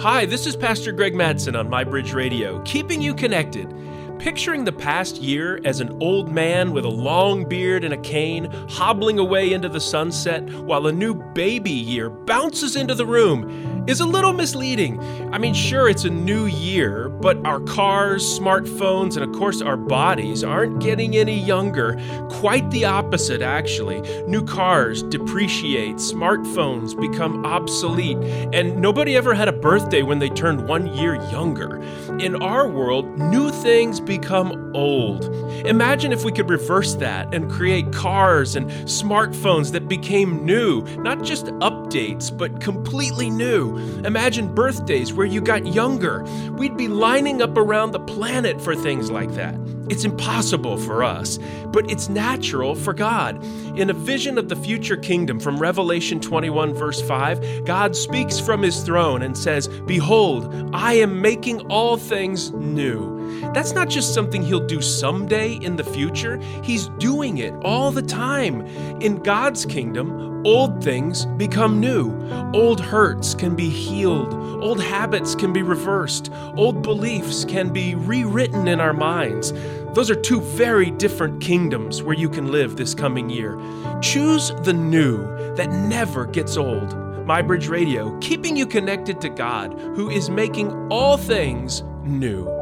Hi, this is Pastor Gregg Madsen on MyBridge Radio, keeping you connected. Picturing the past year as an old man with a long beard and a cane hobbling away into the sunset while a new baby year bounces into the room is a little misleading. I mean, sure, it's a new year, but our cars, smartphones, and of course our bodies aren't getting any younger. Quite the opposite, actually. New cars depreciate, smartphones become obsolete, and nobody ever had a birthday when they turned one year younger. In our world, new things become old. Imagine if we could reverse that and create cars and smartphones that became new, not just updates, but completely new. Imagine birthdays where you got younger. We'd be lining up around the planet for things like that. It's impossible for us, but it's natural for God. In a vision of the future kingdom from Revelation 21, verse 5, God speaks from his throne and says, Behold, I am making all things new. That's not just something he'll do someday in the future, he's doing it all the time. In God's kingdom, old things become new. Old hurts can be healed, old habits can be reversed, old beliefs can be rewritten in our minds. Those are two very different kingdoms where you can live this coming year. Choose the new that never gets old. MyBridge Radio, keeping you connected to God, who is making all things new.